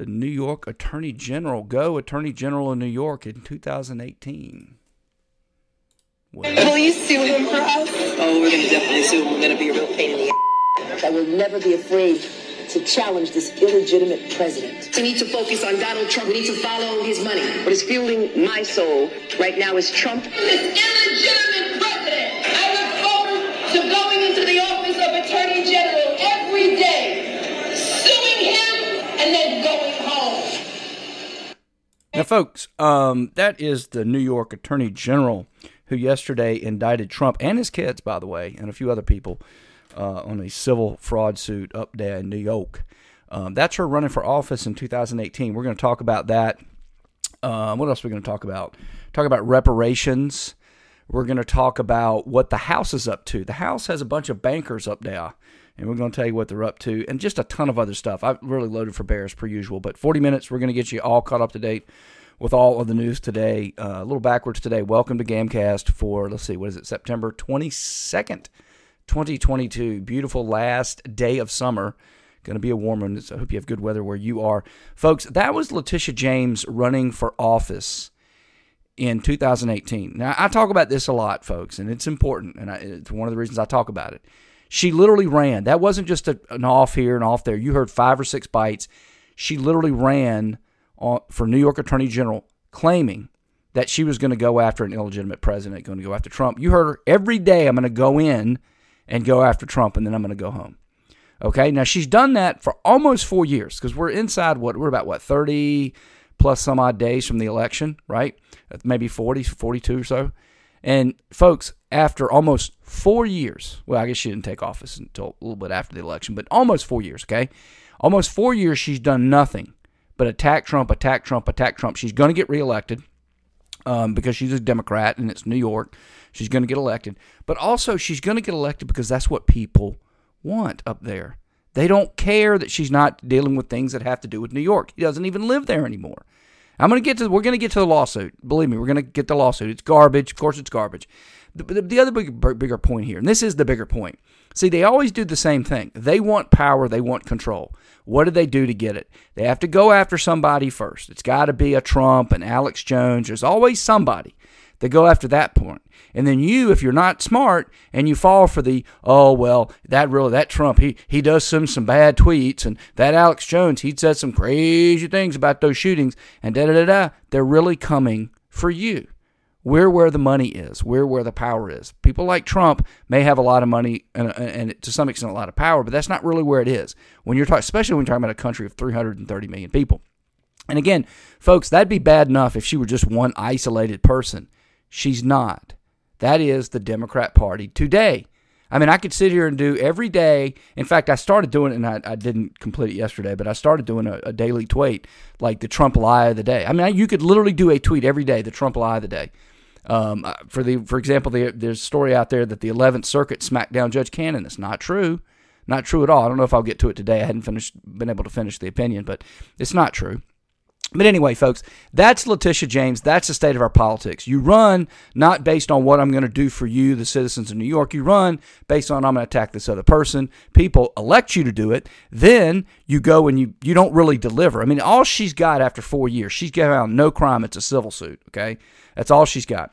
the New York Attorney General. Go Attorney General of New York in 2018. Will you sue him for us? Oh, we're going to definitely sue him. We're going to be a real pain in the ass. I will never be afraid to challenge this illegitimate president. We need to focus on Donald Trump. We need to follow his money. What is fueling my soul right now is Trump. This illegitimate president. I look forward to going into the office of Attorney General every day, suing him, and then going home. Now, folks, um, that is the New York Attorney General who yesterday indicted Trump and his kids, by the way, and a few other people uh, on a civil fraud suit up there in New York. Um, that's her running for office in 2018. We're going to talk about that. Um, what else are we going to talk about? Talk about reparations. We're going to talk about what the House is up to. The House has a bunch of bankers up there, and we're going to tell you what they're up to, and just a ton of other stuff. I've really loaded for bears per usual, but 40 minutes, we're going to get you all caught up to date with all of the news today. Uh, a little backwards today. Welcome to Gamcast for, let's see, what is it, September 22nd, 2022. Beautiful last day of summer. Going to be a warm one. So I hope you have good weather where you are. Folks, that was Letitia James running for office in 2018. Now, I talk about this a lot, folks, and it's important, and I, it's one of the reasons I talk about it. She literally ran. That wasn't just a, an off here and off there. You heard five or six bites. She literally ran on, for New York Attorney General, claiming that she was going to go after an illegitimate president, going to go after Trump. You heard her every day. I'm going to go in and go after Trump, and then I'm going to go home. Okay, now she's done that for almost four years because we're inside what we're about what 30 plus some odd days from the election, right? Maybe 40, 42 or so. And folks, after almost four years, well, I guess she didn't take office until a little bit after the election, but almost four years, okay? Almost four years, she's done nothing but attack Trump, attack Trump, attack Trump. She's going to get reelected um, because she's a Democrat and it's New York. She's going to get elected. But also, she's going to get elected because that's what people want up there. They don't care that she's not dealing with things that have to do with New York. He doesn't even live there anymore. I'm going to get to. We're going to get to the lawsuit. Believe me, we're going to get the lawsuit. It's garbage. Of course, it's garbage. The, the, the other big, bigger point here, and this is the bigger point. See, they always do the same thing. They want power. They want control. What do they do to get it? They have to go after somebody first. It's got to be a Trump, an Alex Jones. There's always somebody. They go after that point. And then you, if you're not smart and you fall for the, oh, well, that really, that Trump, he, he does some, some bad tweets, and that Alex Jones, he said some crazy things about those shootings, and da da da da, they're really coming for you. We're where the money is. We're where the power is. People like Trump may have a lot of money and, and to some extent a lot of power, but that's not really where it is. When you're talking, especially when you're talking about a country of 330 million people. And again, folks, that'd be bad enough if she were just one isolated person. She's not. That is the Democrat Party today. I mean, I could sit here and do every day. In fact, I started doing it, and I, I didn't complete it yesterday, but I started doing a, a, daily tweet, like the Trump lie of the day. I mean, you could literally do a tweet every day, the Trump lie of the day. Um, uh, for the, for example, the, there's a story out there that the 11th Circuit smacked down Judge Cannon. It's not true, not true at all. I don't know if I'll get to it today. I hadn't finished, been able to finish the opinion, but it's not true. But anyway, folks, that's Letitia James. That's the state of our politics. You run not based on what I'm going to do for you, the citizens of New York. You run based on I'm going to attack this other person. People elect you to do it. Then you go and you you don't really deliver. I mean, all she's got after four years, she's got no crime. It's a civil suit. Okay, that's all she's got.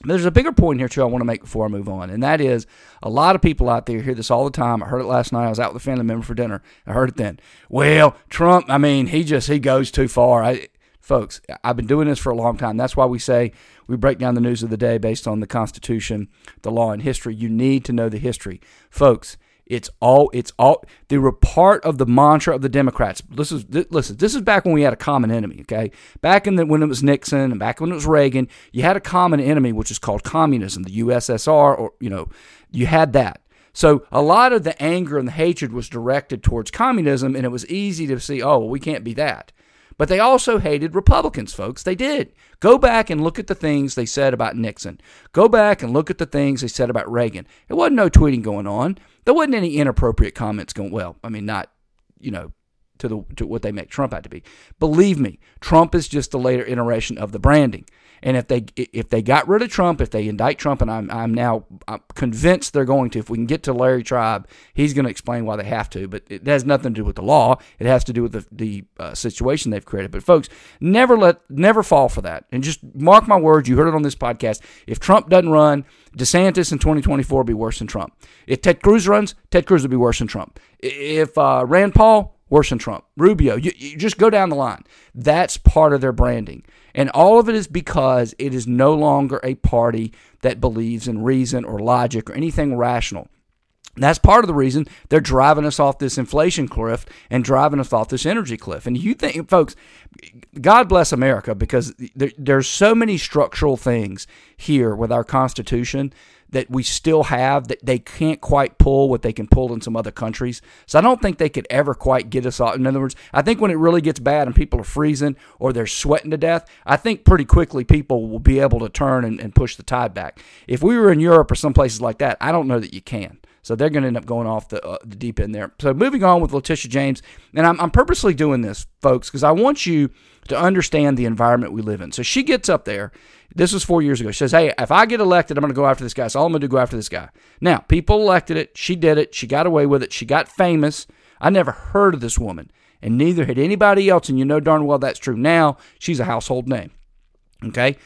But there's a bigger point here too I want to make before I move on, and that is a lot of people out there hear this all the time. I heard it last night. I was out with a family member for dinner. I heard it then. Well, Trump, I mean, he just he goes too far. I, folks, I've been doing this for a long time. That's why we say we break down the news of the day based on the Constitution, the law, and history. You need to know the history, folks. It's all. It's all. They were part of the mantra of the Democrats. This is listen. This is back when we had a common enemy. Okay, back in the, when it was Nixon and back when it was Reagan, you had a common enemy, which is called communism, the USSR, or you know, you had that. So a lot of the anger and the hatred was directed towards communism, and it was easy to see, oh, we can't be that. But they also hated Republicans, folks. They did. Go back and look at the things they said about Nixon. Go back and look at the things they said about Reagan. It wasn't no tweeting going on. There wasn't any inappropriate comments going. Well, I mean, not you know to the to what they make Trump out to be. Believe me, Trump is just the later iteration of the branding. And if they if they got rid of Trump, if they indict Trump, and I'm I'm now I'm convinced they're going to. If we can get to Larry Tribe, he's going to explain why they have to. But it has nothing to do with the law. It has to do with the the uh, situation they've created. But folks, never let never fall for that. And just mark my words. You heard it on this podcast. If Trump doesn't run, DeSantis in 2024 will be worse than Trump. If Ted Cruz runs, Ted Cruz will be worse than Trump. If uh, Rand Paul worse than Trump. Rubio, you, you, just go down the line. That's part of their branding. And all of it is because it is no longer a party that believes in reason or logic or anything rational. that's part of the reason they're driving us off this inflation cliff and driving us off this energy cliff. And you think, folks, God bless America because there, there's so many structural things here with our Constitution that we still have that they can't quite pull what they can pull in some other countries. So I don't think they could ever quite get us off. In other words, I think when it really gets bad and people are freezing or they're sweating to death, I think pretty quickly people will be able to turn and, and push the tide back. If we were in Europe or some places like that, I don't know that you can. So they're going to end up going off the, uh, the deep end there. So moving on with Letitia James, and I'm, I'm purposely doing this, folks, because I want you to understand the environment we live in. So she gets up there. This was four years ago. She says, Hey, if I get elected, I'm going to go after this guy. So all I'm going to do go after this guy. Now, people elected it. She did it. She got away with it. She got famous. I never heard of this woman, and neither had anybody else. And you know darn well that's true. Now she's a household name. Okay.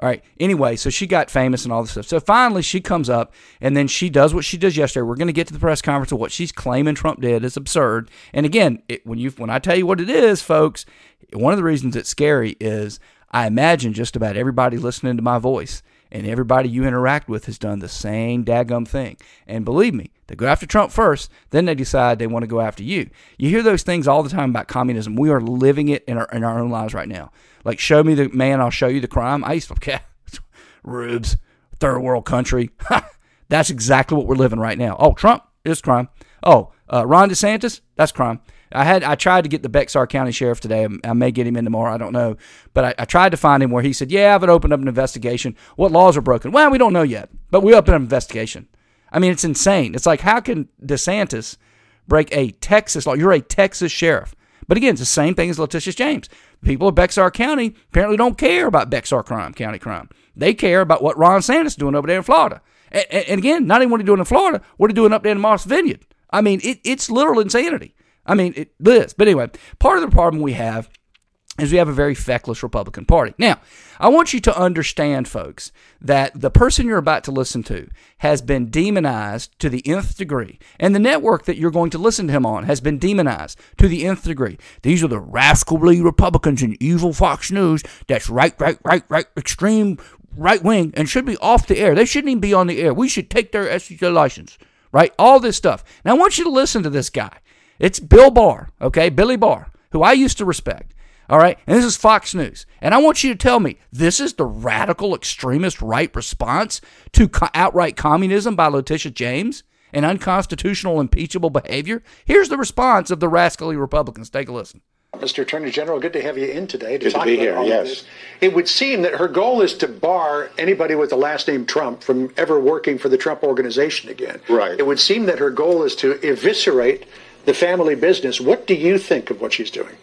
All right. Anyway, so she got famous and all this stuff. So finally, she comes up and then she does what she does yesterday. We're going to get to the press conference of what she's claiming Trump did. It's absurd. And again, it, when you when I tell you what it is, folks, one of the reasons it's scary is I imagine just about everybody listening to my voice and everybody you interact with has done the same daggum thing. And believe me, they go after Trump first, then they decide they want to go after you. You hear those things all the time about communism. We are living it in our in our own lives right now. Like, show me the man, I'll show you the crime. I used to, okay, rubes, third world country. That's exactly what we're living right now. Oh, Trump is crime. Oh, uh, Ron DeSantis, that's crime. I had I tried to get the Bexar County Sheriff today. Um, I may get him in tomorrow. I don't know, but I, I, tried to find him where he said, "Yeah, I've opened up an investigation. What laws are broken? Well, we don't know yet, but we opened an investigation." I mean, it's insane. It's like how can DeSantis break a Texas law? You're a Texas sheriff, but again, it's the same thing as Letitia James. People of Bexar County apparently don't care about Bexar crime, county crime. They care about what Ron DeSantis is doing over there in Florida. And, and again, not even what he's doing in Florida, what he's doing up there in Martha's Vineyard. I mean, it, it's literal insanity. I mean, it is. But anyway, part of the problem we have is we have a very feckless Republican Party. Now, I want you to understand, folks, that the person you're about to listen to has been demonized to the nth degree, and the network that you're going to listen to him on has been demonized to the nth degree. These are the rascally Republicans and evil Fox News that's right, right, right, right, extreme right wing and should be off the air. They shouldn't even be on the air. We should take their SEC license, right? All this stuff. Now, I want you to listen to this guy. It's Bill Barr, okay? Billy Barr, who I used to respect. All right. And this is Fox News. And I want you to tell me this is the radical extremist right response to co- outright communism by Letitia James and unconstitutional impeachable behavior? Here's the response of the rascally Republicans. Take a listen. Mr. Attorney General, good to have you in today to good talk to be about here, all yes. of this. It would seem that her goal is to bar anybody with the last name Trump from ever working for the Trump organization again. Right. It would seem that her goal is to eviscerate the family business. What do you think of what she's doing?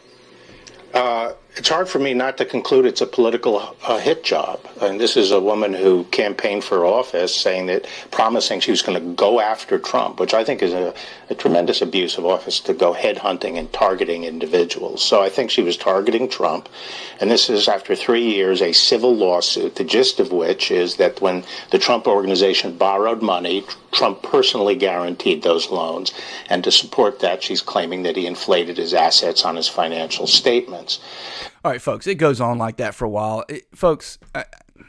Uh, it's hard for me not to conclude it's a political uh, hit job. And this is a woman who campaigned for office saying that, promising she was going to go after Trump, which I think is a, a tremendous abuse of office to go headhunting and targeting individuals. So I think she was targeting Trump. And this is, after three years, a civil lawsuit, the gist of which is that when the Trump organization borrowed money, Trump personally guaranteed those loans. And to support that, she's claiming that he inflated his assets on his financial statements. All right, folks, it goes on like that for a while. It, folks, I, it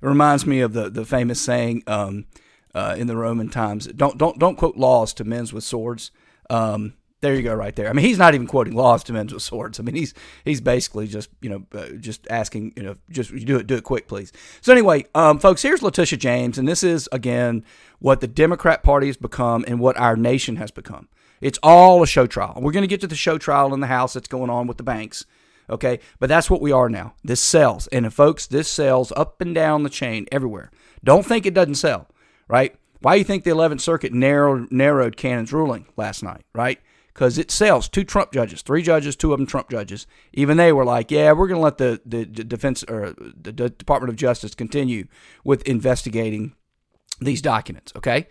reminds me of the, the famous saying um, uh, in the Roman times don't, don't, don't quote laws to men with swords. Um, there you go, right there. I mean, he's not even quoting laws to men with swords. I mean, he's he's basically just you know uh, just asking you know just do it do it quick, please. So anyway, um, folks, here's Letitia James, and this is again what the Democrat Party has become and what our nation has become. It's all a show trial. We're going to get to the show trial in the House that's going on with the banks. Okay, but that's what we are now. This sells, and uh, folks, this sells up and down the chain everywhere. Don't think it doesn't sell, right? Why do you think the 11th Circuit narrowed narrowed Cannon's ruling last night, right? because it sells. Two Trump judges, three judges, two of them Trump judges. Even they were like, "Yeah, we're going to let the, the defense or the Department of Justice continue with investigating these documents." Okay.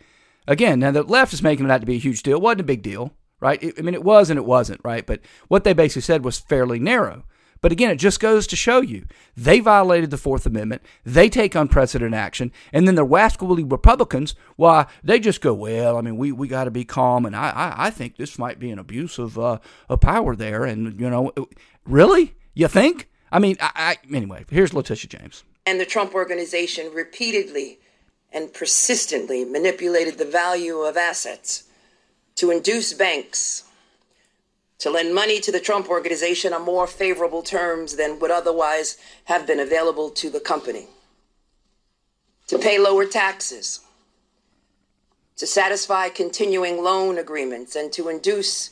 Again, now the left is making it out to be a huge deal. It wasn't a big deal, right? I mean, it was and it wasn't, right? But what they basically said was fairly narrow. But again, it just goes to show you they violated the Fourth Amendment. They take unprecedented action, and then the rascally Republicans, why they just go, well, I mean, we, we got to be calm, and I, I I think this might be an abuse of uh, of power there, and you know, really, you think? I mean, I, I anyway. Here's Letitia James. And the Trump organization repeatedly and persistently manipulated the value of assets to induce banks to lend money to the Trump organization on more favorable terms than would otherwise have been available to the company, to pay lower taxes, to satisfy continuing loan agreements, and to induce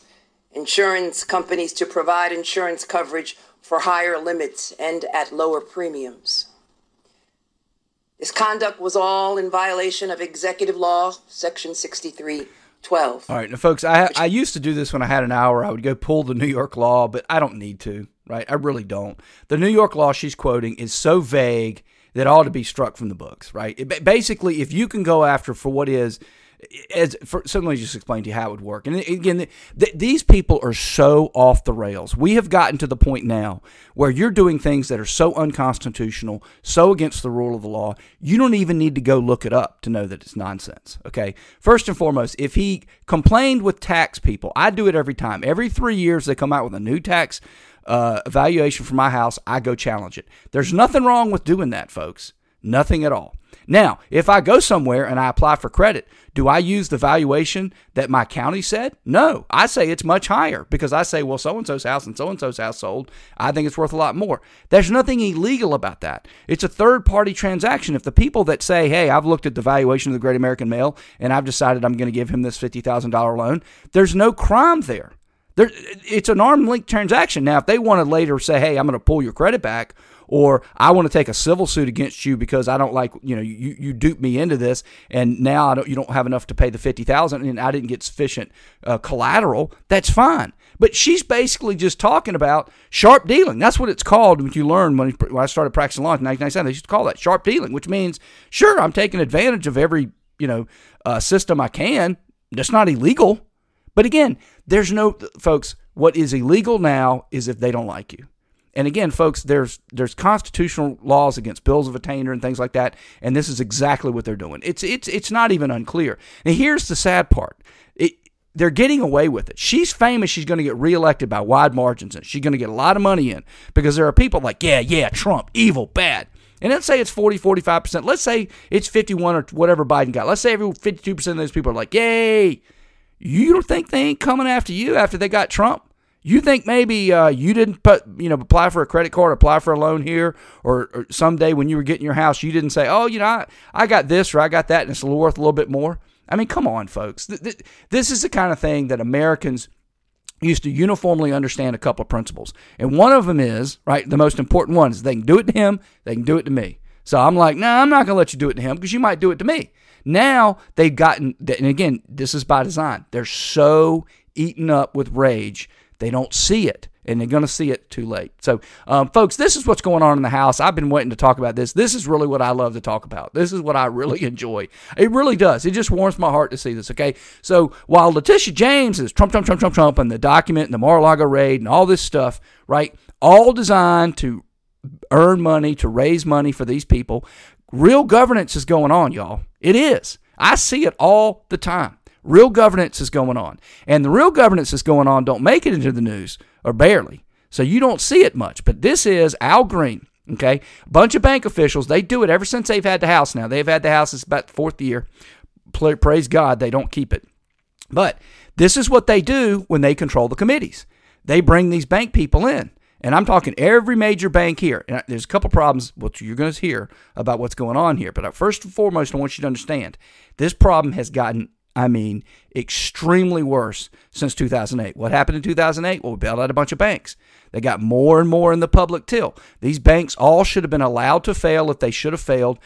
insurance companies to provide insurance coverage for higher limits and at lower premiums. This conduct was all in violation of Executive Law, Section 6312. All right, now, folks, I I used to do this when I had an hour. I would go pull the New York law, but I don't need to, right? I really don't. The New York law she's quoting is so vague that it ought to be struck from the books, right? It, basically, if you can go after for what is as for, so let me just explain to you how it would work. And again, th- th- these people are so off the rails. We have gotten to the point now where you're doing things that are so unconstitutional, so against the rule of the law. You don't even need to go look it up to know that it's nonsense. Okay. First and foremost, if he complained with tax people, I do it every time. Every three years, they come out with a new tax uh, evaluation for my house. I go challenge it. There's nothing wrong with doing that, folks. Nothing at all. Now, if I go somewhere and I apply for credit, do I use the valuation that my county said? No, I say it's much higher because I say, well, so and so's house and so and so's house sold. I think it's worth a lot more. There's nothing illegal about that. It's a third party transaction. If the people that say, hey, I've looked at the valuation of the Great American Mail and I've decided I'm going to give him this $50,000 loan, there's no crime there. There, it's an arm length transaction. Now, if they want to later say, hey, I'm going to pull your credit back, or I want to take a civil suit against you because I don't like, you know, you, you duped me into this, and now I don't, you don't have enough to pay the 50000 and I didn't get sufficient uh, collateral, that's fine. But she's basically just talking about sharp dealing. That's what it's called when you learn when, when I started practicing law in 1997. They used to call that sharp dealing, which means, sure, I'm taking advantage of every, you know, uh, system I can. That's not illegal. But again, there's no folks. What is illegal now is if they don't like you. And again, folks, there's there's constitutional laws against bills of attainder and things like that, and this is exactly what they're doing. It's it's it's not even unclear. And here's the sad part. It, they're getting away with it. She's famous. She's going to get reelected by wide margins, and she's going to get a lot of money in because there are people like, yeah, yeah, Trump, evil, bad. And let's say it's 40, 45%. Let's say it's 51 or whatever Biden got. Let's say every 52% of those people are like, yay, you don't think they ain't coming after you after they got Trump? You think maybe uh, you didn't put, you know, apply for a credit card, apply for a loan here, or, or, someday when you were getting your house, you didn't say, oh, you know, I, I got this or I got that, and it's worth a little bit more. I mean, come on, folks. This is the kind of thing that Americans used to uniformly understand a couple of principles. And one of them is, right, the most important one is they can do it to him, they can do it to me. So I'm like, no, nah, I'm not going to let you do it to him because you might do it to me. Now they've gotten, and again, this is by design. They're so eaten up with rage, they don't see it, and they're going to see it too late. So, um, folks, this is what's going on in the House. I've been waiting to talk about this. This is really what I love to talk about. This is what I really enjoy. It really does. It just warms my heart to see this, okay? So, while Letitia James is Trump, Trump, Trump, Trump, Trump, and the document and the Mar a Lago raid and all this stuff, right? All designed to earn money, to raise money for these people. Real governance is going on, y'all. It is. I see it all the time. Real governance is going on. And the real governance is going on don't make it into the news or barely. So you don't see it much. But this is Al Green, okay? Bunch of bank officials, they do it ever since they've had the house now. They've had the house, it's about the fourth year. Praise God, they don't keep it. But this is what they do when they control the committees. They bring these bank people in. And I'm talking every major bank here. And there's a couple problems, which you're going to hear about what's going on here. But uh, first and foremost, I want you to understand this problem has gotten, I mean, extremely worse since 2008. What happened in 2008? Well, we bailed out a bunch of banks. They got more and more in the public till. These banks all should have been allowed to fail if they should have failed.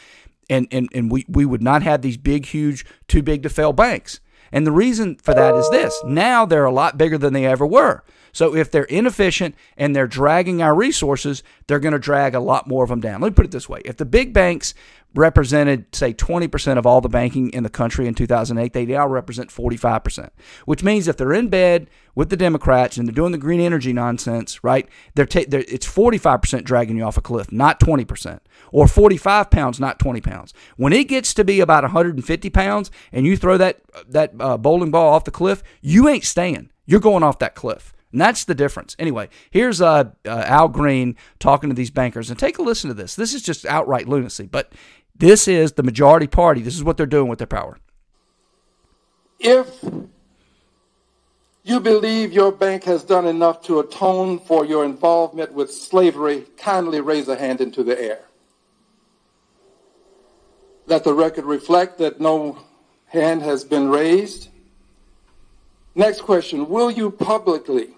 And, and, and we, we would not have these big, huge, too big to fail banks. And the reason for that is this now they're a lot bigger than they ever were. So if they're inefficient and they're dragging our resources, they're going to drag a lot more of them down. Let me put it this way if the big banks represented, say, 20% of all the banking in the country in 2008, they now represent 45%, which means if they're in bed with the Democrats and they're doing the green energy nonsense, right, they're, ta- they're it's 45% dragging you off a cliff, not 20%, or 45 pounds, not 20 pounds. When it gets to be about 150 pounds and you throw that, that uh, bowling ball off the cliff, you ain't staying. You're going off that cliff. And that's the difference. Anyway, here's uh, uh, Al Green talking to these bankers. And take a listen to this. This is just outright lunacy, but this is the majority party. This is what they're doing with their power. If you believe your bank has done enough to atone for your involvement with slavery, kindly raise a hand into the air. Let the record reflect that no hand has been raised. Next question Will you publicly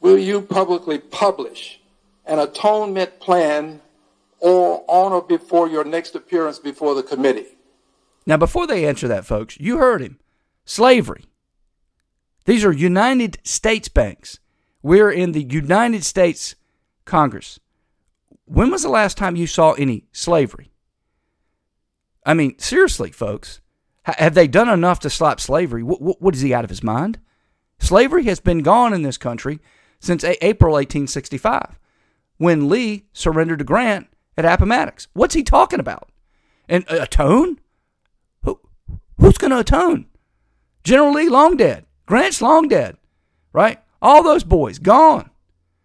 will you publicly publish an atonement plan or on or before your next appearance before the committee? Now, before they answer that, folks, you heard him. Slavery. These are United States banks. We're in the United States Congress. When was the last time you saw any slavery? I mean, seriously, folks, have they done enough to stop slavery? What, what, what is he out of his mind? Slavery has been gone in this country since April 1865 when Lee surrendered to Grant at Appomattox. What's he talking about? And atone? Who, who's going to atone? General Lee long dead. Grant's long dead, right? All those boys gone.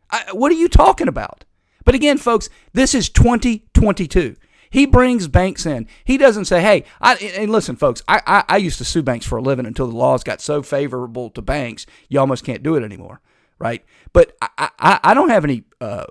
I, what are you talking about? But again, folks, this is 2022. He brings banks in. He doesn't say, "Hey," I, and listen, folks. I, I, I used to sue banks for a living until the laws got so favorable to banks, you almost can't do it anymore right? But I, I, I don't have any uh,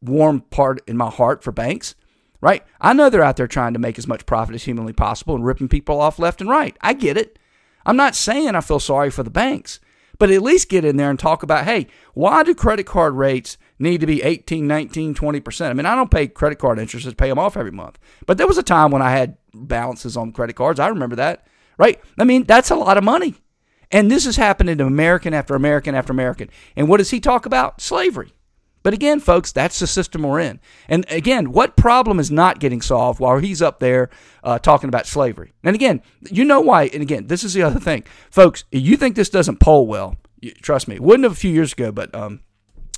warm part in my heart for banks, right? I know they're out there trying to make as much profit as humanly possible and ripping people off left and right. I get it. I'm not saying I feel sorry for the banks, but at least get in there and talk about, hey, why do credit card rates need to be 18, 19, 20%? I mean, I don't pay credit card interest, to pay them off every month. But there was a time when I had balances on credit cards. I remember that, right? I mean, that's a lot of money. And this has happened to American after American after American. And what does he talk about? Slavery. But again, folks, that's the system we're in. And again, what problem is not getting solved while he's up there uh, talking about slavery? And again, you know why. And again, this is the other thing. Folks, you think this doesn't poll well. Trust me. Wouldn't have a few years ago, but um,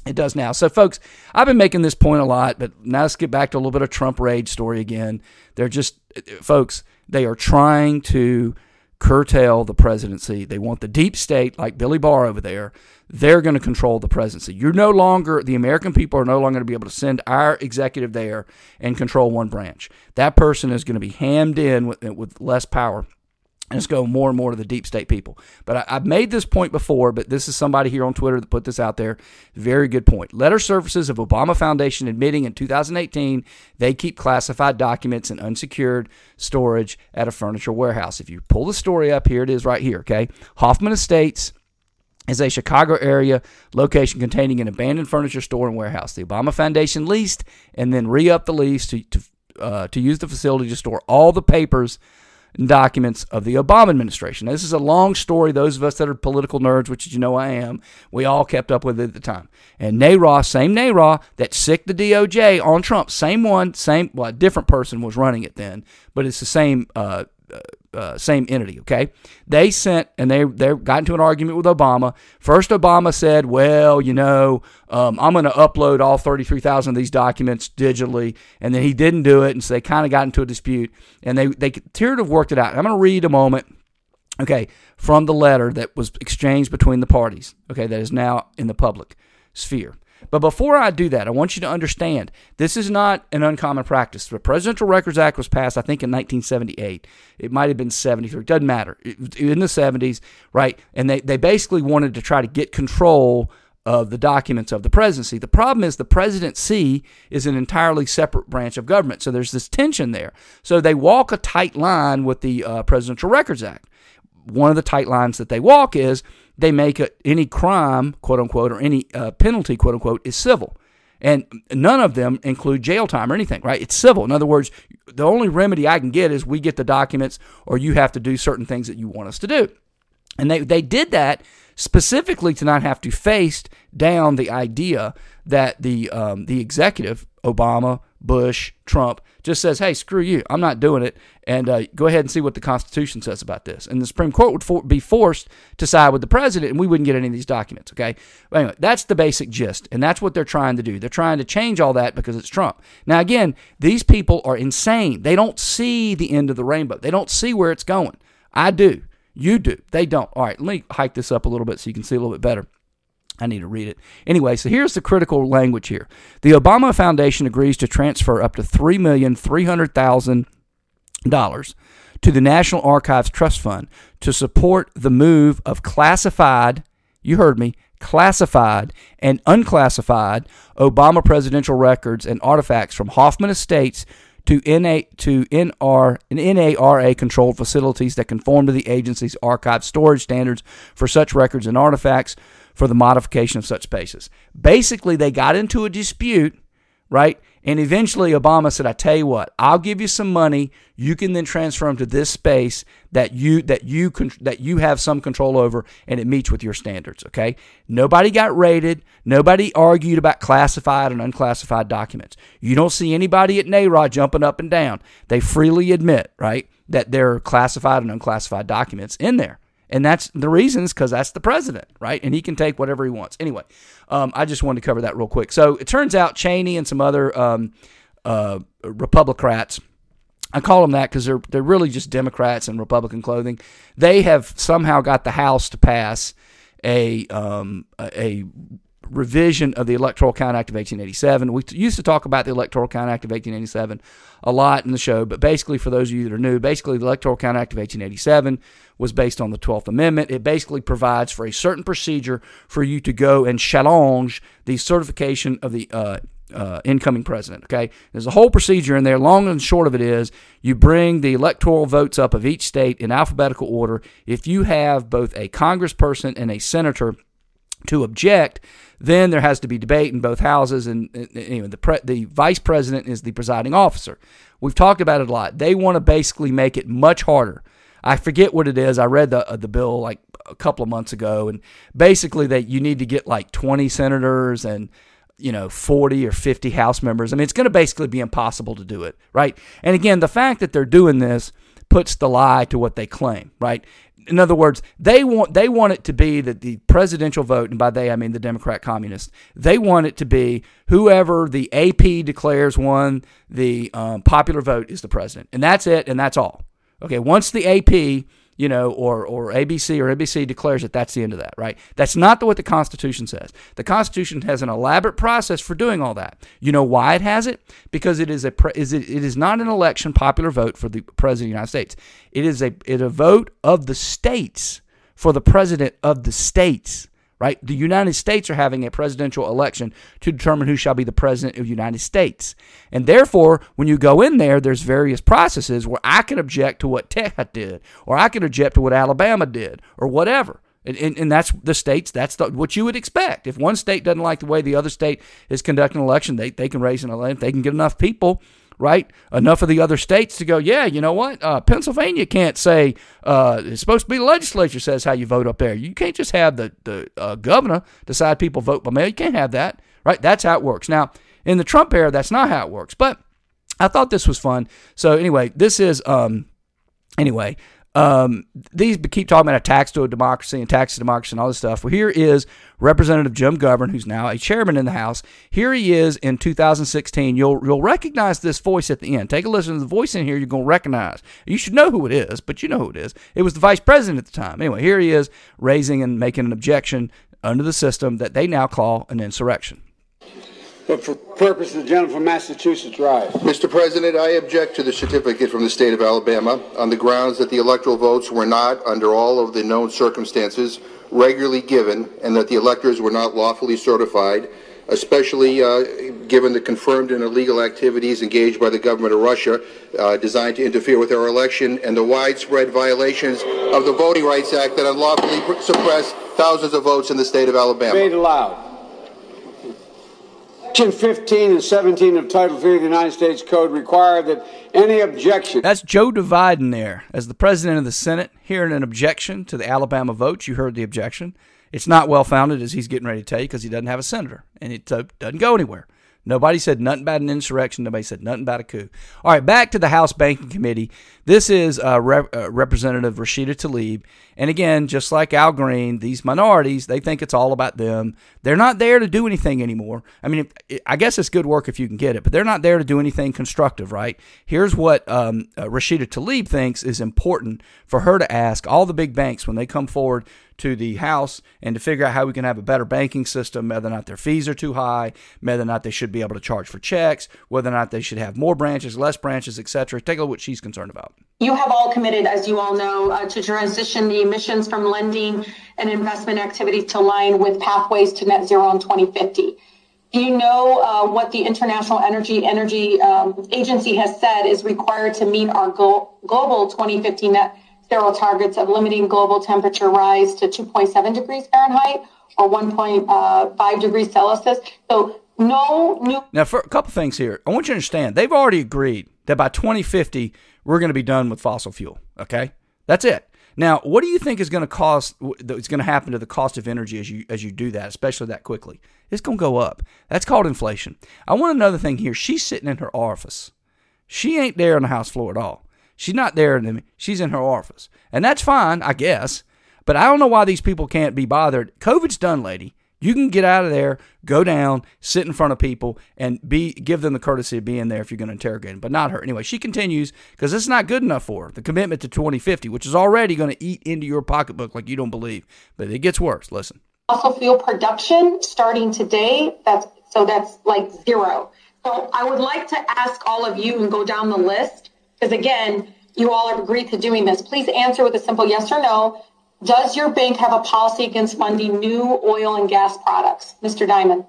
it does now. So, folks, I've been making this point a lot, but now let's get back to a little bit of Trump rage story again. They're just, folks, they are trying to curtail the presidency. They want the deep state, like Billy Barr over there, they're going to control the presidency. You're no longer, the American people are no longer going to be able to send our executive there and control one branch. That person is going to be hammed in with, with less power and it's going more and more to the deep state people. But I, have made this point before, but this is somebody here on Twitter that put this out there. Very good point. Letter services of Obama Foundation admitting in 2018 they keep classified documents in unsecured storage at a furniture warehouse. If you pull the story up, here it is right here, okay? Hoffman Estates is a Chicago area location containing an abandoned furniture store and warehouse. The Obama Foundation leased and then re upped the lease to, to, uh, to use the facility to store all the papers documents of the Obama administration. Now, this is a long story. Those of us that are political nerds, which you know I am, we all kept up with it at the time. And NARA, same NARA that sicked the DOJ on Trump, same one, same, well, a different person was running it then, but it's the same uh, uh uh, same entity. Okay, they sent and they they got into an argument with Obama. First, Obama said, "Well, you know, um, I'm going to upload all 33,000 of these documents digitally," and then he didn't do it, and so they kind of got into a dispute, and they they appeared to have worked it out. I'm going to read a moment. Okay, from the letter that was exchanged between the parties. Okay, that is now in the public sphere. But before I do that, I want you to understand this is not an uncommon practice. The Presidential Records Act was passed, I think, in 1978. It might have been 73. It doesn't matter. In the 70s, right? And they, they basically wanted to try to get control of the documents of the presidency. The problem is the presidency is an entirely separate branch of government. So there's this tension there. So they walk a tight line with the uh, Presidential Records Act. One of the tight lines that they walk is they make any crime, quote unquote, or any uh, penalty, quote unquote, is civil. And none of them include jail time or anything, right? It's civil. In other words, the only remedy I can get is we get the documents or you have to do certain things that you want us to do. And they, they did that specifically to not have to face down the idea that the um, the executive, Obama, Bush, Trump, just says, "Hey, screw you, I'm not doing it," and uh, go ahead and see what the Constitution says about this. And the Supreme Court would for- be forced to side with the president, and we wouldn't get any of these documents. Okay, but anyway, that's the basic gist, and that's what they're trying to do. They're trying to change all that because it's Trump. Now, again, these people are insane. They don't see the end of the rainbow. They don't see where it's going. I do. You do. They don't. All right, let me hike this up a little bit so you can see a little bit better. I need to read it. Anyway, so here's the critical language here. The Obama Foundation agrees to transfer up to $3,300,000 to the National Archives Trust Fund to support the move of classified, you heard me, classified and unclassified Obama presidential records and artifacts from Hoffman Estates to NA to NR NARA controlled facilities that conform to the agency's archive storage standards for such records and artifacts for the modification of such spaces. Basically, they got into a dispute, right? And eventually, Obama said, "I tell you what, I'll give you some money. You can then transfer them to this space that you that you con- that you have some control over, and it meets with your standards." Okay. Nobody got raided. Nobody argued about classified and unclassified documents. You don't see anybody at NARA jumping up and down. They freely admit, right, that there are classified and unclassified documents in there. And that's the reason is because that's the president, right? And he can take whatever he wants. Anyway, um, I just wanted to cover that real quick. So it turns out Cheney and some other um, uh, Republicrats, I call them that because they're they're really just Democrats in Republican clothing. They have somehow got the House to pass a um, a revision of the Electoral Count Act of 1887. We used to talk about the Electoral Count Act of 1887 a lot in the show, but basically, for those of you that are new, basically the Electoral Count Act of 1887 was based on the 12th Amendment. It basically provides for a certain procedure for you to go and challenge the certification of the uh, uh, incoming president. Okay, there's a whole procedure in there. Long and short of it is, you bring the electoral votes up of each state in alphabetical order. If you have both a congressperson and a senator to object, then there has to be debate in both houses, and, anyway, the pre- the vice president is the presiding officer. We've talked about it a lot. They want to basically make it much harder. I forget what it is. I read the uh, the bill like a couple of months ago, and basically that you need to get like 20 senators and you know 40 or 50 House members. I mean, it's going to basically be impossible to do it, right? And again, the fact that they're doing this puts the lie to what they claim, right? In other words, they want they want it to be that the presidential vote, and by they I mean the Democrat communists, they want it to be whoever the AP declares won the um, popular vote is the president, and that's it, and that's all. Okay, once the AP, you know, or or ABC or NBC declares that that's the end of that, right? That's not what the Constitution says. The Constitution has an elaborate process for doing all that. You know why it has it? Because it is a pre- is it, it is not an election popular vote for the president of the United States. It is a it a vote of the states for the president of the states right? The United States are having a presidential election to determine who shall be the president of the United States. And therefore, when you go in there, there's various processes where I can object to what Texas did, or I can object to what Alabama did, or whatever. And, and, and that's the states, that's the, what you would expect. If one state doesn't like the way the other state is conducting an election, they, they can raise an election. They can get enough people right? Enough of the other states to go, yeah, you know what? Uh, Pennsylvania can't say uh, it's supposed to be the legislature says how you vote up there. You can't just have the the uh, governor decide people vote by mail. You can't have that, right? That's how it works. Now, in the Trump era, that's not how it works. But I thought this was fun. So anyway, this is um, anyway. Um, these keep talking about attacks to a democracy and tax to democracy and all this stuff. Well, here is Representative Jim McGovern, who's now a chairman in the House. Here he is in 2016. You'll you'll recognize this voice at the end. Take a listen to the voice in here. You're going to recognize. You should know who it is, but you know who it is. It was the vice president at the time. Anyway, here he is raising and making an objection under the system that they now call an insurrection. But for purpose, the gentleman from Massachusetts rise. Mr. President, I object to the certificate from the state of Alabama on the grounds that the electoral votes were not, under all of the known circumstances, regularly given and that the electors were not lawfully certified, especially uh, given the confirmed and illegal activities engaged by the government of Russia uh, designed to interfere with our election and the widespread violations of the Voting Rights Act that unlawfully suppressed thousands of votes in the state of Alabama. Made aloud. Section 15 and 17 of Title III of the United States Code require that any objection. That's Joe Biden there as the president of the Senate hearing an objection to the Alabama vote. You heard the objection. It's not well founded, as he's getting ready to tell you, because he doesn't have a senator and it uh, doesn't go anywhere. Nobody said nothing about an insurrection. Nobody said nothing about a coup. All right, back to the House Banking Committee. This is uh, Rep- uh, Representative Rashida Tlaib. And again, just like Al Green, these minorities, they think it's all about them. They're not there to do anything anymore. I mean, I guess it's good work if you can get it, but they're not there to do anything constructive, right? Here's what um, uh, Rashida Tlaib thinks is important for her to ask all the big banks when they come forward to the House and to figure out how we can have a better banking system, whether or not their fees are too high, whether or not they should be able to charge for checks, whether or not they should have more branches, less branches, etc. Take a look at what she's concerned about. You have all committed, as you all know, uh, to transition the emissions from lending and investment activities to align with pathways to net zero in 2050. Do you know uh, what the International Energy Energy um, Agency has said is required to meet our go- global 2050 net zero targets of limiting global temperature rise to 2.7 degrees Fahrenheit or 1.5 uh, degrees Celsius. So no new. Now, for a couple things here, I want you to understand they've already agreed that by 2050 we're going to be done with fossil fuel. Okay, that's it. Now, what do you think is going to cost? It's going to happen to the cost of energy as you as you do that, especially that quickly. It's going to go up. That's called inflation. I want another thing here. She's sitting in her office. She ain't there on the house floor at all. She's not there. The, she's in her office. And that's fine, I guess. But I don't know why these people can't be bothered. COVID's done, lady. You can get out of there, go down, sit in front of people, and be give them the courtesy of being there if you're going to interrogate them, but not her. Anyway, she continues because it's not good enough for her. The commitment to 2050, which is already going to eat into your pocketbook like you don't believe. But it gets worse. Listen. Fossil fuel production starting today. That's so that's like zero. So I would like to ask all of you and go down the list because again, you all have agreed to doing this. Please answer with a simple yes or no. Does your bank have a policy against funding new oil and gas products? Mr. Dimon?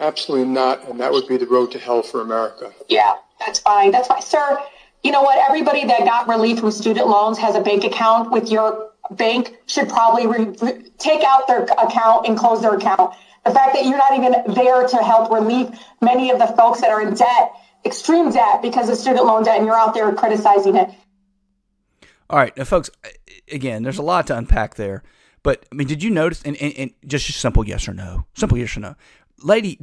Absolutely not. And that would be the road to hell for America. Yeah, that's fine. That's fine. Sir, you know what? Everybody that got relief from student loans has a bank account with your bank should probably re- take out their account and close their account. The fact that you're not even there to help relieve many of the folks that are in debt extreme debt because of student loan debt and you're out there criticizing it. All right, now, folks, again, there's a lot to unpack there. But, I mean, did you notice, and, and, and just a simple yes or no, simple yes or no. Lady,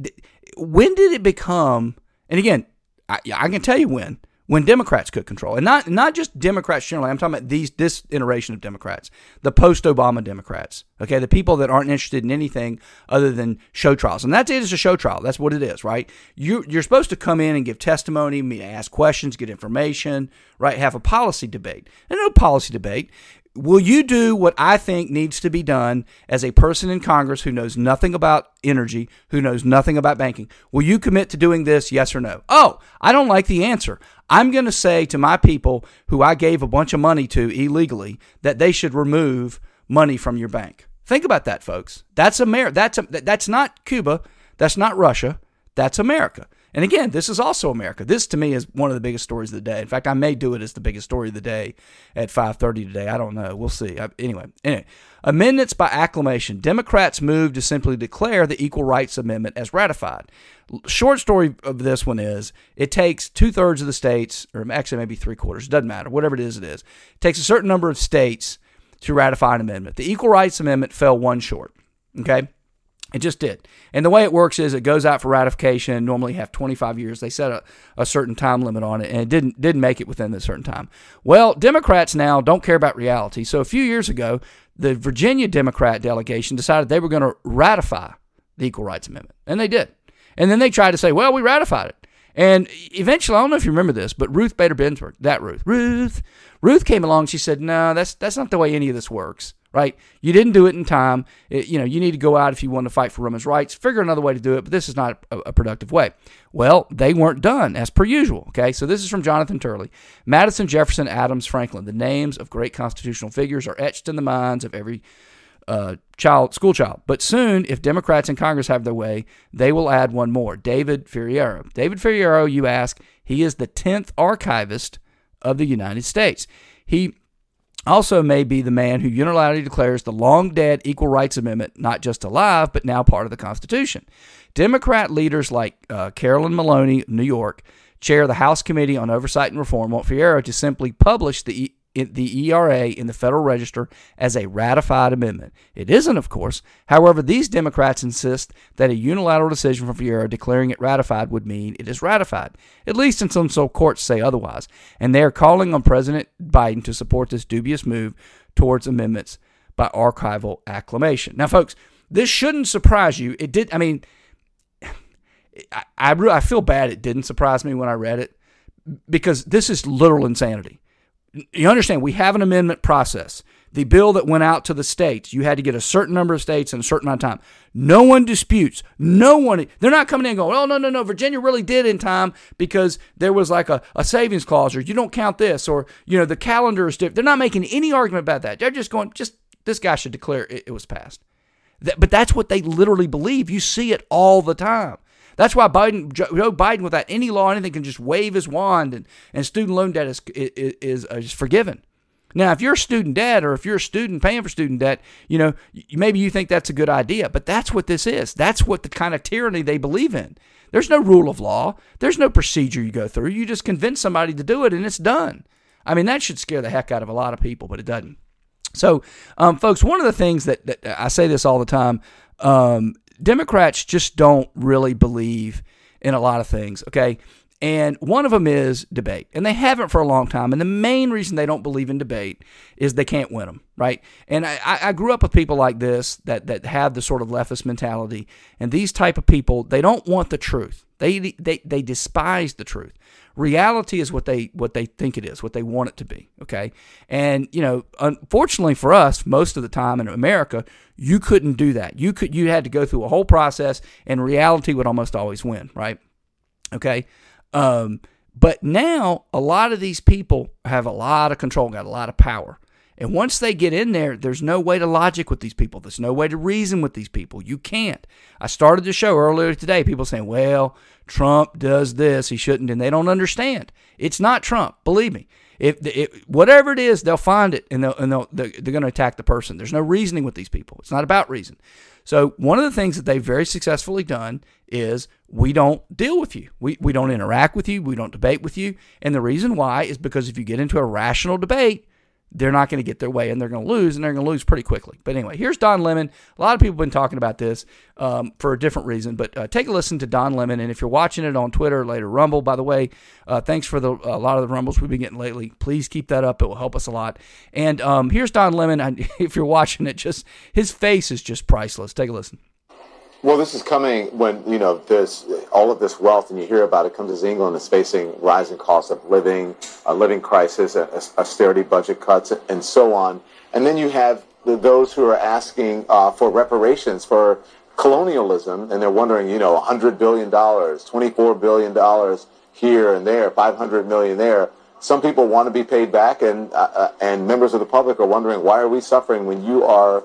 when did it become, and again, I, I can tell you when, when Democrats could control, and not not just Democrats generally. I'm talking about these this iteration of Democrats, the post-Obama Democrats. Okay, the people that aren't interested in anything other than show trials, and that's it. It's a show trial. That's what it is, right? You you're supposed to come in and give testimony, ask questions, get information, right? Have a policy debate, and no policy debate. Will you do what I think needs to be done as a person in Congress who knows nothing about energy, who knows nothing about banking? Will you commit to doing this, yes or no? Oh, I don't like the answer. I'm going to say to my people who I gave a bunch of money to illegally that they should remove money from your bank. Think about that, folks. That's America. That's a, that's not Cuba. That's not Russia. That's America. And again, this is also America. This to me is one of the biggest stories of the day. In fact, I may do it as the biggest story of the day at 5:30 today. I don't know. We'll see. I, anyway, anyway, amendments by acclamation. Democrats move to simply declare the Equal Rights Amendment as ratified. Short story of this one is it takes two thirds of the states, or actually maybe three quarters. Doesn't matter. Whatever it is, it is. It takes a certain number of states to ratify an amendment. The Equal Rights Amendment fell one short. Okay. It just did. And the way it works is it goes out for ratification, normally have 25 years. They set a, a certain time limit on it, and it didn't, didn't make it within the certain time. Well, Democrats now don't care about reality. So a few years ago, the Virginia Democrat delegation decided they were going to ratify the Equal Rights Amendment, and they did. And then they tried to say, well, we ratified it. And eventually, I don't know if you remember this, but Ruth Bader Ginsburg, that Ruth, Ruth, Ruth came along. She said, "No, that's that's not the way any of this works." right? You didn't do it in time. It, you know, you need to go out if you want to fight for women's rights. Figure another way to do it, but this is not a, a, productive way. Well, they weren't done as per usual. Okay, so this is from Jonathan Turley. Madison, Jefferson, Adams, Franklin. The names of great constitutional figures are etched in the minds of every uh, child, school child. But soon, if Democrats in Congress have their way, they will add one more. David Ferriero. David Ferriero, you ask, he is the tenth archivist of the United States. He also may be the man who unilaterally declares the long dead Equal Rights Amendment not just alive, but now part of the Constitution. Democrat leaders like uh, Carolyn Maloney, New York, chair of the House Committee on Oversight and Reform, want Ferriero to simply publish the the ERA in the Federal Register as a ratified amendment. It isn't, of course. However, these Democrats insist that a unilateral decision from Ferriero declaring it ratified would mean it is ratified, at least in some so courts say otherwise. And they are calling on President Biden to support this dubious move towards amendments by archival acclamation. Now, folks, this shouldn't surprise you. It did. I mean, I, I, I feel bad it didn't surprise me when I read it because this is literal insanity you understand we have an amendment process. The bill that went out to the states, you had to get a certain number of states in a certain amount of time. No one disputes. No one, they're not coming in and going, oh, no, no, no, Virginia really did in time because there was like a, a savings clause or you don't count this or, you know, the calendar is different. They're not making any argument about that. They're just going, just this guy should declare it, it was passed. That, but that's what they literally believe. You see it all the time. That's why Biden, Joe Biden, without any law or anything, can just wave his wand and, and student loan debt is, is, is, is forgiven. Now, if you're a student debt or if you're a student paying for student debt, you know, maybe you think that's a good idea, but that's what this is. That's what the kind of tyranny they believe in. There's no rule of law. There's no procedure you go through. You just convince somebody to do it and it's done. I mean, that should scare the heck out of a lot of people, but it doesn't. So, um, folks, one of the things that, that, I say this all the time um, Democrats just don't really believe in a lot of things, okay? And one of them is debate. And they haven't for a long time. And the main reason they don't believe in debate is they can't win them, right? And I, I grew up with people like this that, that have the sort of leftist mentality. And these type of people, they don't want the truth. They, they, they despise the truth. Reality is what they what they think it is, what they want it to be. Okay, and you know, unfortunately for us, most of the time in America, you couldn't do that. You could you had to go through a whole process, and reality would almost always win. Right? Okay. Um, but now a lot of these people have a lot of control, got a lot of power. And once they get in there, there's no way to logic with these people. There's no way to reason with these people. You can't. I started the show earlier today. People saying, well, Trump does this, he shouldn't, and they don't understand. It's not Trump, believe me. If, whatever it is, they'll find it and, they'll, and they'll, they're going to attack the person. There's no reasoning with these people. It's not about reason. So one of the things that they've very successfully done is we don't deal with you. We, we don't interact with you. We don't debate with you. And the reason why is because if you get into a rational debate, they're not going to get their way and they're going to lose and they're going to lose pretty quickly. But anyway, here's Don Lemon. A lot of people have been talking about this um, for a different reason, but uh, take a listen to Don Lemon. And if you're watching it on Twitter later Rumble, by the way, uh, thanks for the a lot of the Rumbles we've been getting lately. Please keep that up; it will help us a lot. And um, here's Don Lemon. If you're watching it, just his face is just priceless. Take a listen. Well, this is coming when you know there's all of this wealth, and you hear about it comes as England is facing rising costs of living, a living crisis, austerity budget cuts, and so on. And then you have those who are asking uh, for reparations for colonialism, and they're wondering, you know, 100 billion dollars, 24 billion dollars here and there, 500 million there. Some people want to be paid back, and uh, uh and members of the public are wondering why are we suffering when you are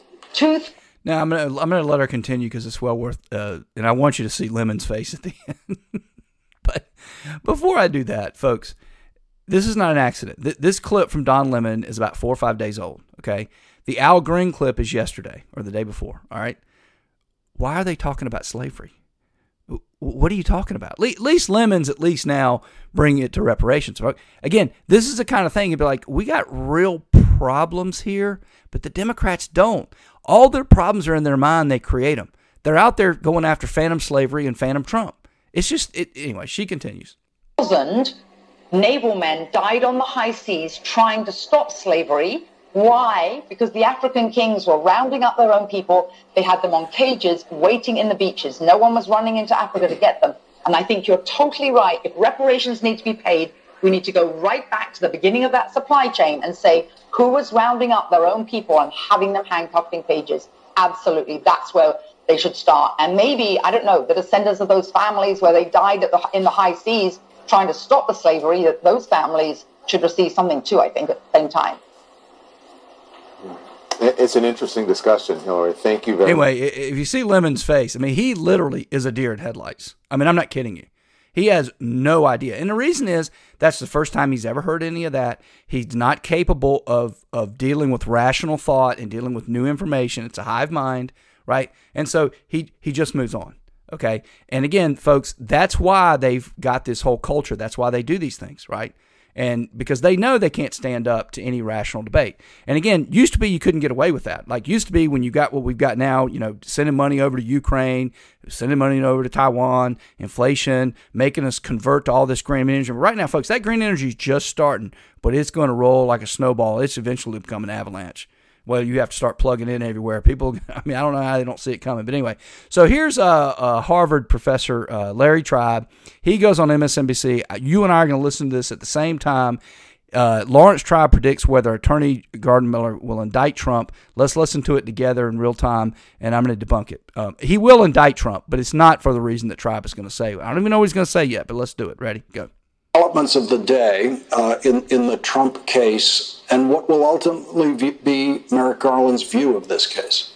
tooth. Now I'm gonna I'm gonna let her continue because it's well worth, uh, and I want you to see Lemon's face at the end. but before I do that, folks, this is not an accident. Th- this clip from Don Lemon is about four or five days old. Okay, the Al Green clip is yesterday or the day before. All right, why are they talking about slavery? What are you talking about? At least Lemon's at least now bring it to reparations. Again, this is the kind of thing you'd be like, we got real problems here, but the Democrats don't. All their problems are in their mind. They create them. They're out there going after phantom slavery and phantom Trump. It's just, it, anyway, she continues. Thousand naval men died on the high seas trying to stop slavery. Why? Because the African kings were rounding up their own people. They had them on cages waiting in the beaches. No one was running into Africa to get them. And I think you're totally right. If reparations need to be paid, We need to go right back to the beginning of that supply chain and say who was rounding up their own people and having them handcuffed in cages. Absolutely, that's where they should start. And maybe I don't know the descendants of those families where they died the, in the high seas trying to stop the slavery. That those families should receive something too. I think at the same time. It's an interesting discussion, Hillary. Thank you very anyway, much. if you see Lemon's face, I mean, he literally is a deer in headlights. I mean, I'm not kidding you. He has no idea. And the reason is that's the first time he's ever heard any of that. He's not capable of of dealing with rational thought and dealing with new information. It's a hive mind, right? And so he he just moves on. Okay. And again, folks, that's why they've got this whole culture. That's why they do these things, right? And because they know they can't stand up to any rational debate. And again, used to be you couldn't get away with that. Like used to be when you got what we've got now, you know, sending money over to Ukraine, sending money over to Taiwan, inflation, making us convert to all this green energy. But right now, folks, that green energy is just starting, but it's going to roll like a snowball. It's eventually become an avalanche well, you have to start plugging in everywhere. People, I mean, I don't know how they don't see it coming, but anyway. So here's a, a Harvard professor, uh, Larry Tribe. He goes on MSNBC. You and I are going to listen to this at the same time. Uh, Laurence Tribe predicts whether Attorney Gordon Miller will indict Trump. Let's listen to it together in real time, and I'm going to debunk it. Um, he will indict Trump, but it's not for the reason that Tribe is going to say. I don't even know what he's going to say yet, but let's do it. Ready? Go developments of the day uh, in, in the Trump case and what will ultimately be Merrick Garland's view of this case?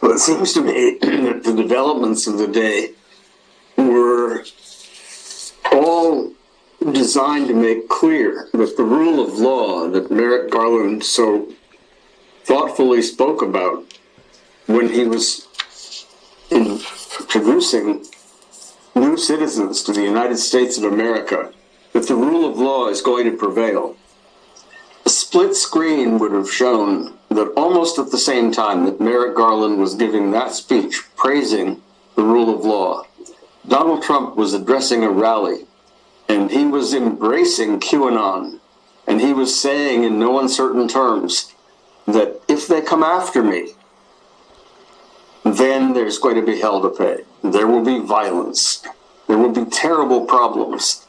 Well, it seems to me that the developments of the day were all designed to make clear that the rule of law that Merrick Garland so thoughtfully spoke about when he was introducing new citizens to the United States of America that the rule of law is going to prevail. A split screen would have shown that almost at the same time that Merrick Garland was giving that speech praising the rule of law, Donald Trump was addressing a rally and he was embracing QAnon and he was saying in no uncertain terms that if they come after me, then there's going to be hell to pay. There will be violence. There will be terrible problems.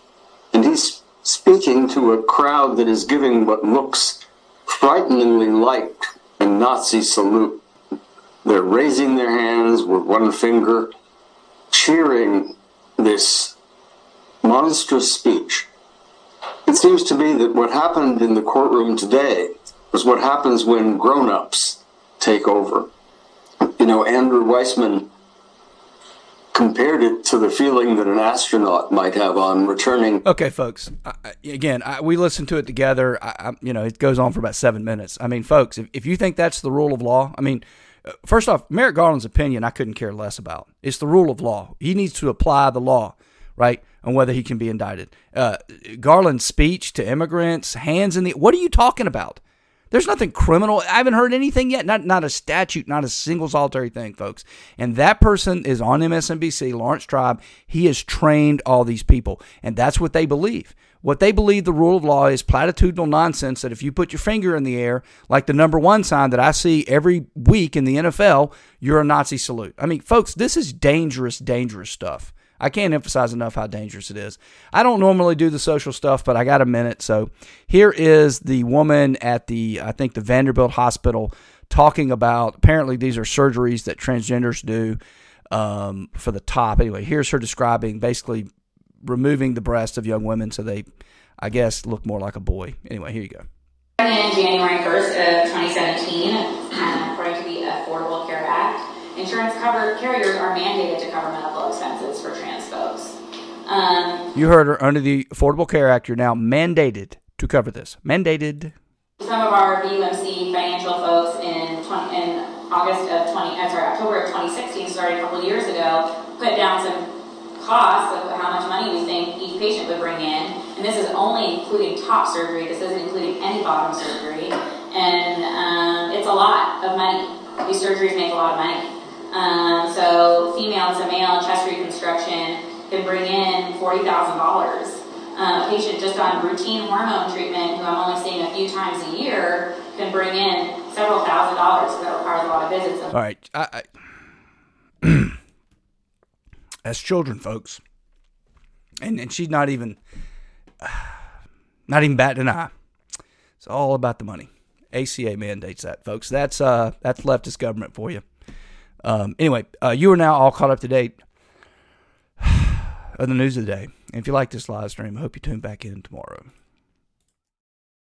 And he's speaking to a crowd that is giving what looks frighteningly like a Nazi salute. They're raising their hands with one finger, cheering this monstrous speech. It seems to me that what happened in the courtroom today was what happens when grown ups take over know, Andrew Weissmann compared it to the feeling that an astronaut might have on returning. Okay, folks. I, again, I, we listened to it together. I, you know, it goes on for about seven minutes. I mean, folks, if, if you think that's the rule of law, I mean, uh, first off, Merrick Garland's opinion, I couldn't care less about. It's the rule of law. He needs to apply the law, right, on whether he can be indicted. Uh, Garland's speech to immigrants, hands in the. What are you talking about? There's nothing criminal. I haven't heard anything yet. Not not a statute, not a single solitary thing, folks. And that person is on MSNBC, Laurence Tribe. He has trained all these people, and that's what they believe. What they believe the rule of law is platitudinal nonsense that if you put your finger in the air, like the number one sign that I see every week in the NFL, you're a Nazi salute. I mean, folks, this is dangerous, dangerous stuff. I can't emphasize enough how dangerous it is. I don't normally do the social stuff, but I got a minute. So here is the woman at the, I think, the Vanderbilt Hospital talking about apparently these are surgeries that transgenders do um, for the top. Anyway, here's her describing basically removing the breasts of young women so they, I guess, look more like a boy. Anyway, here you go. In January 1st of 2017, according to the Affordable Care Act, insurance cover carriers are mandated to cover medical expenses for trans. Um, you heard her. Under the Affordable Care Act, you're now mandated to cover this. Mandated. Some of our VUMC financial folks in 20, in August of 20, uh, sorry, October of 2016, started a couple years ago, put down some costs of how much money we think each patient would bring in, and this is only including top surgery. This isn't including any bottom surgery, and um, it's a lot of money. These surgeries make a lot of money. Um, so female to male chest reconstruction can bring in $40,000. Um, a patient just on routine hormone treatment, who I'm only seeing a few times a year, can bring in several thousand dollars. So that requires a lot of visits. All right. I, I as children, folks, and, and she's not even Not even batting an eye. It's all about the money. ACA mandates that, folks. That's uh, that's leftist government for you. Um, anyway, uh, you are now all caught up to date of the news of the day. And if you like this live stream, I hope you tune back in tomorrow.